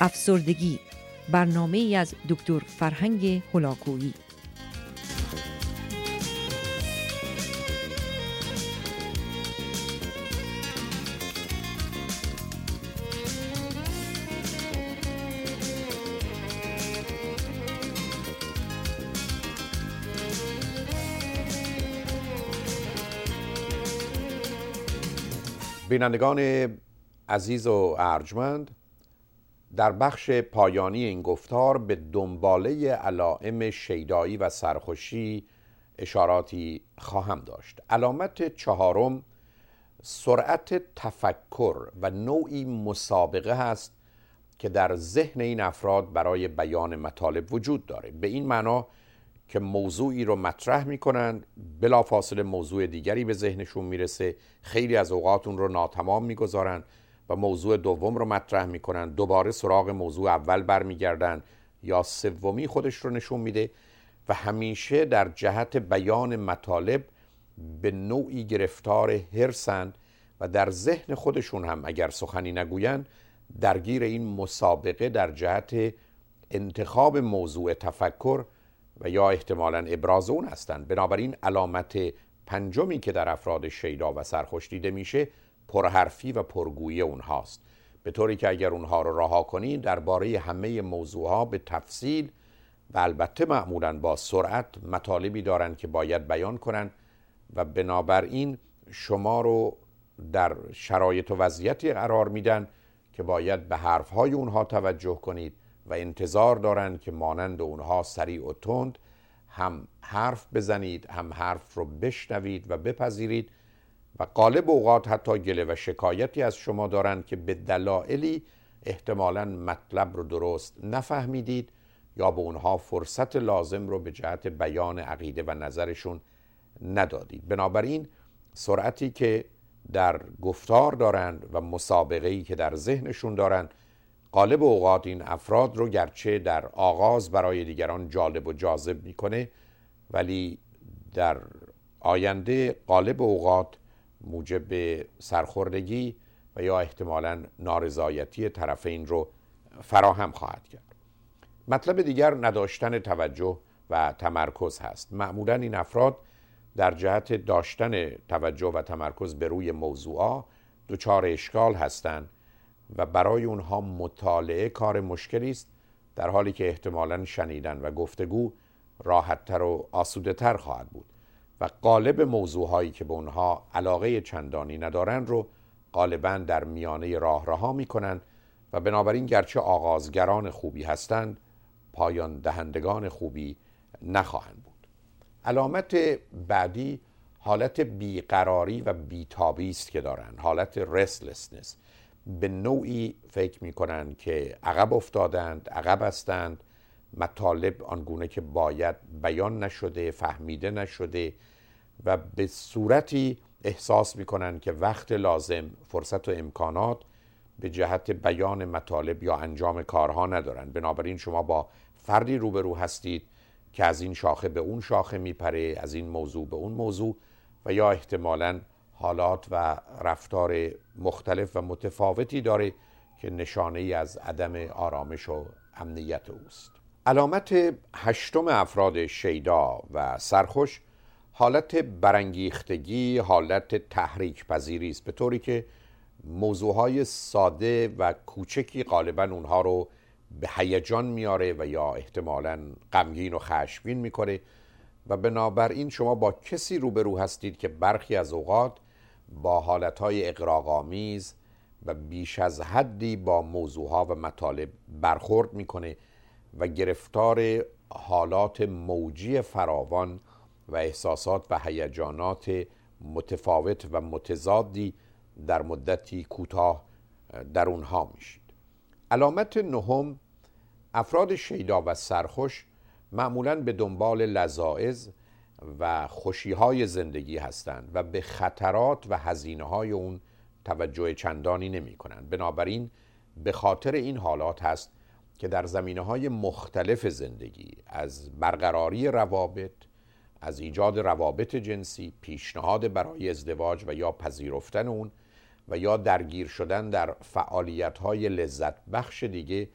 افسردگی. برنامه ای از دکتر فرهنگ هلاکویی بینندگان عزیز و ارجمند در بخش پایانی این گفتار به دنباله علائم شیدایی و سرخوشی اشاراتی خواهم داشت. علامت چهارم سرعت تفکر و نوعی مسابقه هست که در ذهن این افراد برای بیان مطالب وجود داره. به این معنا که موضوعی رو مطرح می‌کنند بلافاصله موضوع دیگری به ذهنشون می‌رسه خیلی از اوقات اون رو ناتمام می‌گذارند و موضوع دوم رو مطرح می‌کنن. دوباره سراغ موضوع اول برمیگردن. یا سومی خودش رو نشون میده و همیشه در جهت بیان مطالب به نوعی گرفتار هرسند و در ذهن خودشون هم اگر سخنی نگویند درگیر این مسابقه در جهت انتخاب موضوع تفکر و یا احتمالا ابراز اون هستند. بنابراین علامت پنجمی که در افراد شیدا و سرخوش دیده میشه پرحرفی و پرگویی اونهاست. به طوری که اگر اونها رو رها کنید درباره همه موضوعها به تفصیل و البته معمولا با سرعت مطالبی دارند که باید بیان کنند و بنابراین شما رو در شرایط و وضعیتی قرار میدن که باید به حرفهای اونها توجه کنید و انتظار دارند که مانند اونها سریع و تند هم حرف بزنید هم حرف رو بشنوید و بپذیرید و قالب اوقات حتی گله و شکایتی از شما دارند که به دلایلی احتمالا مطلب رو درست نفهمیدید یا به اونها فرصت لازم رو به جهت بیان عقیده و نظرشون ندادید. بنابراین سرعتی که در گفتار دارند و مسابقه ای که در ذهنشون دارند قالب اوقات این افراد رو گرچه در آغاز برای دیگران جالب و جاذب می‌کنه ولی در آینده قالب اوقات موجب سرخوردگی و یا احتمالا نارضایتی طرفین رو فراهم خواهد کرد. مطلب دیگر نداشتن توجه و تمرکز هست. معمولا این افراد در جهت داشتن توجه و تمرکز به روی موضوعا دچار اشکال هستند و برای اونها مطالعه کار مشکلی است در حالی که احتمالا شنیدن و گفتگو راحتتر و آسوده تر خواهد بود. و قالب موضوع هایی که به اونها علاقه چندانی ندارن رو غالبا در میانه راه رها می‌کنن و بنابراین گرچه آغازگران خوبی هستند پایان دهندگان خوبی نخواهند بود. علامت بعدی حالت بیقراری و بیتابی است که دارند حالت رسلسنس به نوعی فکر می‌کنن که عقب افتادند عقب هستند مطالب آنگونه که باید بیان نشده فهمیده نشده و به صورتی احساس می‌کنن که وقت لازم فرصت و امکانات به جهت بیان مطالب یا انجام کارها ندارن بنابراین شما با فردی روبرو هستید که از این شاخه به اون شاخه میپره از این موضوع به اون موضوع و یا احتمالا حالات و رفتار مختلف و متفاوتی داره که نشانه ای از عدم آرامش و امنیت اوست. علامت هشتم افراد شیدا و سرخوش حالت برانگیختگی حالت تحریک پذیری است به طوری که موضوعهای ساده و کوچکی غالبا اونها رو به هیجان میاره و یا احتمالا غمگین و خشمگین می‌کنه. و بنابراین شما با کسی روبرو هستید که برخی از اوقات با حالتهای اقراغامیز و بیش از حدی با موضوعها و مطالب برخورد می‌کنه. و گرفتار حالات موجی فراوان و احساسات و هیجانات متفاوت و متضادی در مدتی کوتاه در اونها میشید. علامت نهم افراد شیدا و سرخوش معمولا به دنبال لذاعز و خوشی های زندگی هستند و به خطرات و هزینه های اون توجه چندانی نمی کنند بنابراین به خاطر این حالات هست که در زمینه های مختلف زندگی از برقراری روابط از ایجاد روابط جنسی پیشنهاد برای ازدواج و یا پذیرفتن اون و یا درگیر شدن در فعالیت های لذت بخش دیگه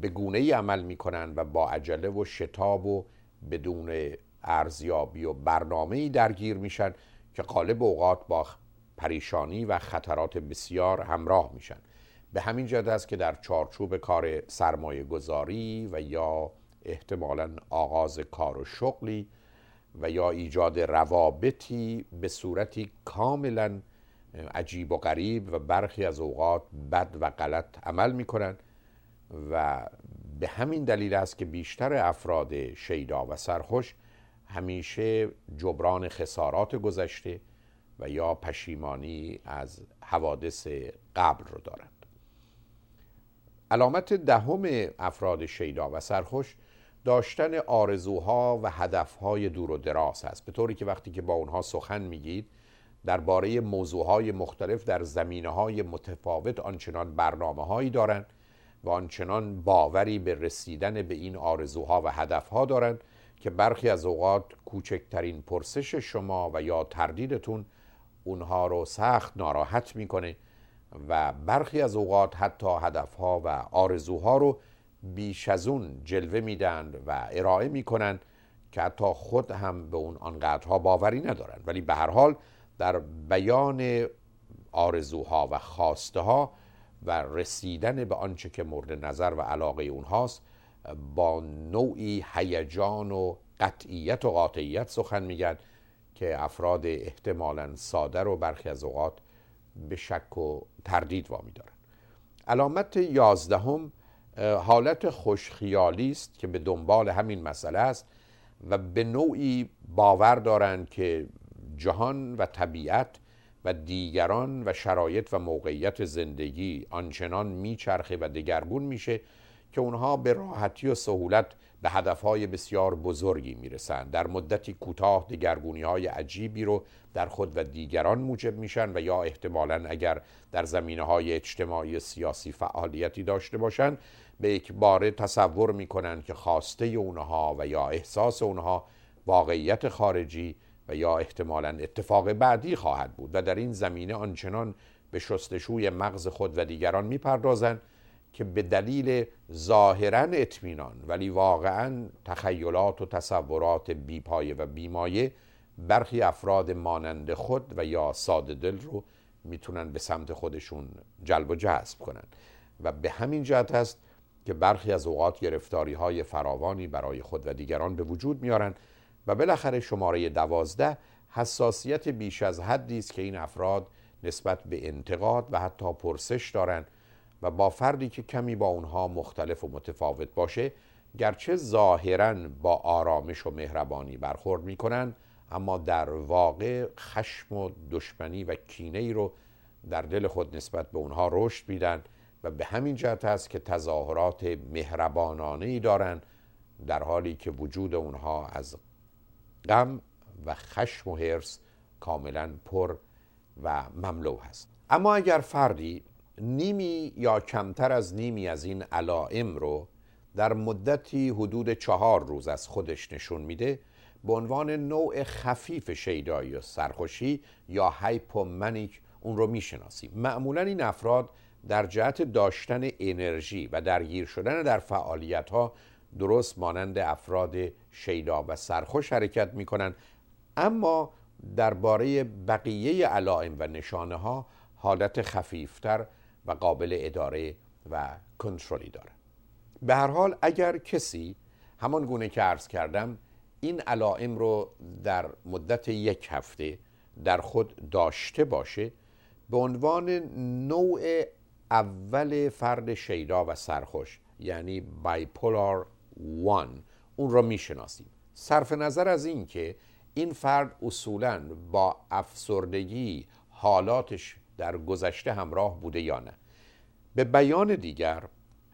به گونه ای عمل می‌کنن و با عجله و شتاب و بدون ارزیابی و برنامه ای درگیر میشن که قالب اوقات با پریشانی و خطرات بسیار همراه میشن. به همین جهت است که در چارچوب کار سرمایه گذاری و یا احتمالا آغاز کار و شغلی و یا ایجاد روابطی به صورتی کاملا عجیب و غریب و برخی از اوقات بد و غلط عمل می‌کنن و به همین دلیل است که بیشتر افراد شیدا و سرخوش همیشه جبران خسارات گذشته و یا پشیمانی از حوادث قبل رو دارند. علامت دهم افراد شیدا و سرخوش داشتن آرزوها و هدفهای دور و دراز است. به طوری که وقتی که با اونها سخن میگید درباره موضوعهای مختلف در زمینه های متفاوت آنچنان برنامه هایی دارند و آنچنان باوری به رسیدن به این آرزوها و هدفها دارند که برخی از اوقات کوچکترین پرسش شما و یا تردیدتون اونها رو سخت ناراحت می‌کنه و برخی از اوقات حتی هدفها و آرزوها رو بیش از اون جلوه میدن و ارائه می‌کنن که حتی خود هم به اون آنقدرها باوری ندارن. ولی به هر حال در بیان آرزوها و خواسته ها و رسیدن به آنچه که مورد نظر و علاقه اونهاست با نوعی هیجان و قطعیت و قاطعیت سخن میگن که افراد احتمالا ساده و برخی از اوقات به شک و تردید وامی دارن. علامت یازدهم حالت خوشخیالی است که به دنبال همین مسئله است و به نوعی باور دارند که جهان و طبیعت و دیگران و شرایط و موقعیت زندگی آنچنان میچرخه و دگرگون میشه که اونها به راحتی و سهولت به هدفهای بسیار بزرگی می‌رسند. در مدتی کوتاه دگرگونی های عجیبی رو در خود و دیگران موجب میشن و یا احتمالا اگر در زمینه های اجتماعی سیاسی فعالیتی داشته باشند به یک باره تصور می‌کنن که خواسته اونها و یا احساس اونها واقعیت خارجی و یا احتمالا اتفاق بعدی خواهد بود و در این زمینه آنچنان به شستشوی مغز خود و دیگران می‌پردازند که به دلیل ظاهرا اطمینان ولی واقعا تخیلات و تصورات بیپایه و بیمایه برخی افراد مانند خود و یا ساده دل رو می‌تونن به سمت خودشون جلب و جذب کنن. و به همین جهت است که برخی از اوقات گرفتاری های فراوانی برای خود و دیگران به وجود میارن و بالاخره شماره دوازده حساسیت بیش از حدی است که این افراد نسبت به انتقاد و حتی پرسش دارند و با فردی که کمی با اونها مختلف و متفاوت باشه گرچه ظاهرا با آرامش و مهربانی برخورد می‌کنن اما در واقع خشم و دشمنی و کینه ای رو در دل خود نسبت به اونها رشد میدن و به همین جهت است که تظاهرات مهربانانه ای دارند در حالی که وجود اونها از غم و خشم و حرس کاملا پر و مملو هست. اما اگر فردی نیمی یا کمتر از نیمی از این علائم رو در مدتی حدود چهار روز از خودش نشون میده به عنوان نوع خفیف شیدایی و سرخوشی یا هایپومنیک اون رو می‌شناسیم معمولا این افراد در جهت داشتن انرژی و درگیر شدن در فعالیت ها درست مانند افراد شیدا و سرخوش حرکت می کنند اما درباره بقیه علائم و نشانه ها حالت خفیفتر و قابل اداره و کنترلی داره. به هر حال اگر کسی همان گونه که عرض کردم این علائم رو در مدت یک هفته در خود داشته باشه به عنوان نوع اول فرد شیدا و سرخوش یعنی بایپولار 1 اون را می‌شناسیم. صرف نظر از این که این فرد اصولا با افسردگی حالاتش در گذشته همراه بوده یا نه. به بیان دیگر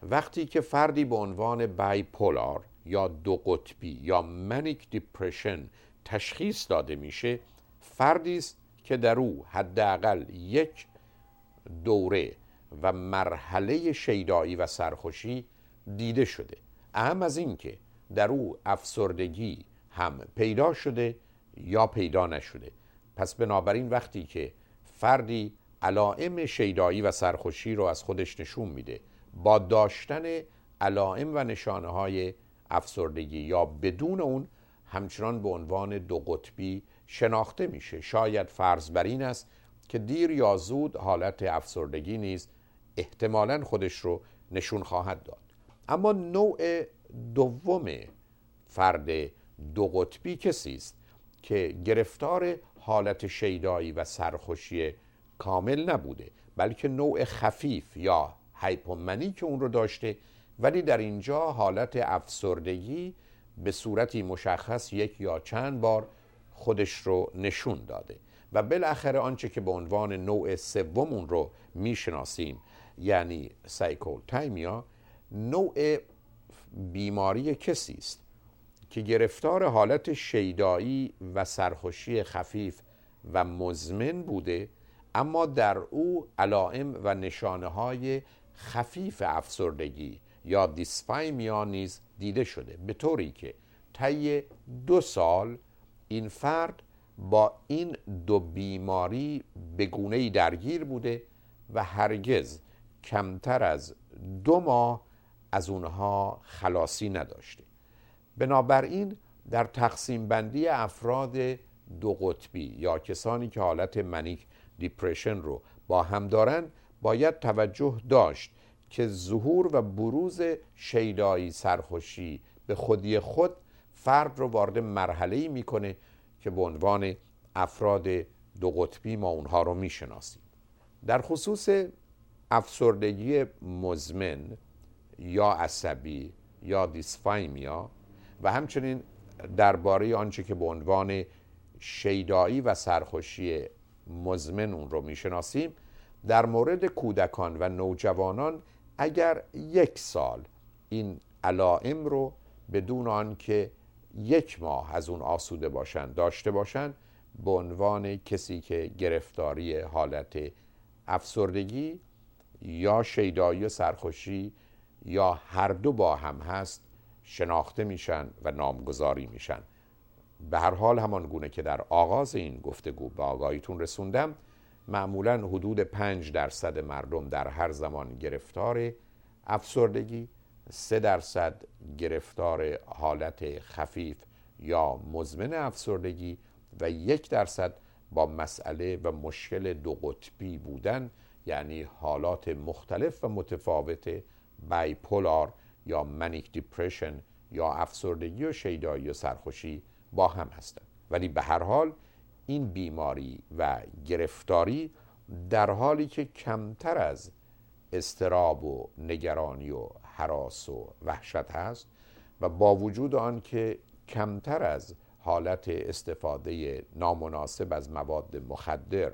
وقتی که فردی به عنوان بایپولار یا دو قطبی یا منیک دیپرشن تشخیص داده میشه فردی است که در او حداقل یک دوره و مرحله شیدایی و سرخوشی دیده شده. اهم از این که در او افسردگی هم پیدا شده یا پیدا نشده. پس بنابراین وقتی که فردی علائم شیدایی و سرخوشی رو از خودش نشون میده. با داشتن علائم و نشانه های افسردگی یا بدون اون همچنان به عنوان دو قطبی شناخته میشه. شاید فرض بر این است که دیر یا زود حالت افسردگی نیز احتمالا خودش رو نشون خواهد داد. اما نوع دوم فرد دو قطبی کسی است که گرفتار حالت شیدایی و سرخوشی کامل نبوده بلکه نوع خفیف یا هایپومنی که اون رو داشته. ولی در اینجا حالت افسردگی به صورتی مشخص یک یا چند بار خودش رو نشون داده. و بالاخره آنچه که به عنوان نوع سوم رو می‌شناسیم یعنی cyclothymia نوع بیماری کسی است که گرفتار حالت شیدایی و سرخوشی خفیف و مزمن بوده اما در او علائم و نشانه های خفیف افسردگی یا dysthymia نیز دیده شده به طوری که طی دو سال این فرد با این دو بیماری به گونه درگیر بوده و هرگز کمتر از دو ماه از اونها خلاصی نداشته. بنابراین در تقسیم بندی افراد دو قطبی یا کسانی که حالت منیک دیپریشن رو با هم دارن باید توجه داشت که ظهور و بروز شیدایی سرخوشی به خودی خود فرد رو وارد مرحله می‌کنه که به عنوان افراد دو قطبی ما اونها رو می‌شناسیم. در خصوص افسردگی مزمن یا عصبی یا دیسفایمیا و همچنین درباره آنچه که به عنوان شیدایی و سرخوشی مزمن اون رو می‌شناسیم. در مورد کودکان و نوجوانان اگر یک سال این علائم رو بدون آنکه یک ماه از اون آسوده باشند داشته باشند به عنوان کسی که گرفتاری حالت افسردگی یا شیدایی و سرخوشی یا هر دو با هم هست شناخته میشن و نامگذاری میشن. به هر حال همان گونه که در آغاز این گفتگو به آگاهیتون رسوندم معمولا حدود پنج درصد مردم در هر زمان گرفتار افسردگی سه درصد گرفتار حالت خفیف یا مزمن افسردگی و یک درصد با مسئله و مشکل دو قطبی بودن یعنی حالات مختلف و متفاوت بایپولار یا منیک دیپریشن یا افسردگی و شیدایی و سرخوشی با هم هستند. ولی به هر حال این بیماری و گرفتاری در حالی که کمتر از استراب و نگرانی و حراس و وحشت هست و با وجود آنکه کمتر از حالت استفاده نامناسب از مواد مخدر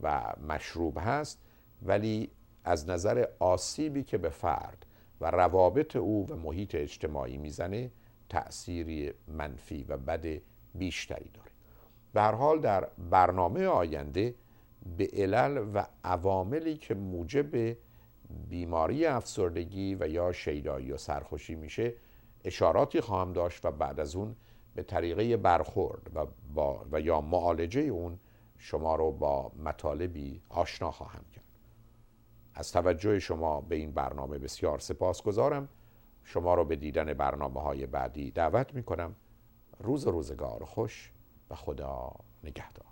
و مشروب هست ولی از نظر آسیبی که به فرد و روابط او و محیط اجتماعی می‌زنه تأثیری منفی و بد بیشتری داره. به هر حال در برنامه آینده به علل و عواملی که موجب بیماری افسردگی و یا شیدایی و سرخوشی میشه اشاراتی خواهم داشت و بعد از اون به طریقه برخورد و, با و یا معالجه اون شما رو با مطالبی آشنا خواهم کرد. از توجه شما به این برنامه بسیار سپاسگزارم. شما رو به دیدن برنامه های بعدی دعوت می کنم روز روزگار خوش و خدا نگهدار.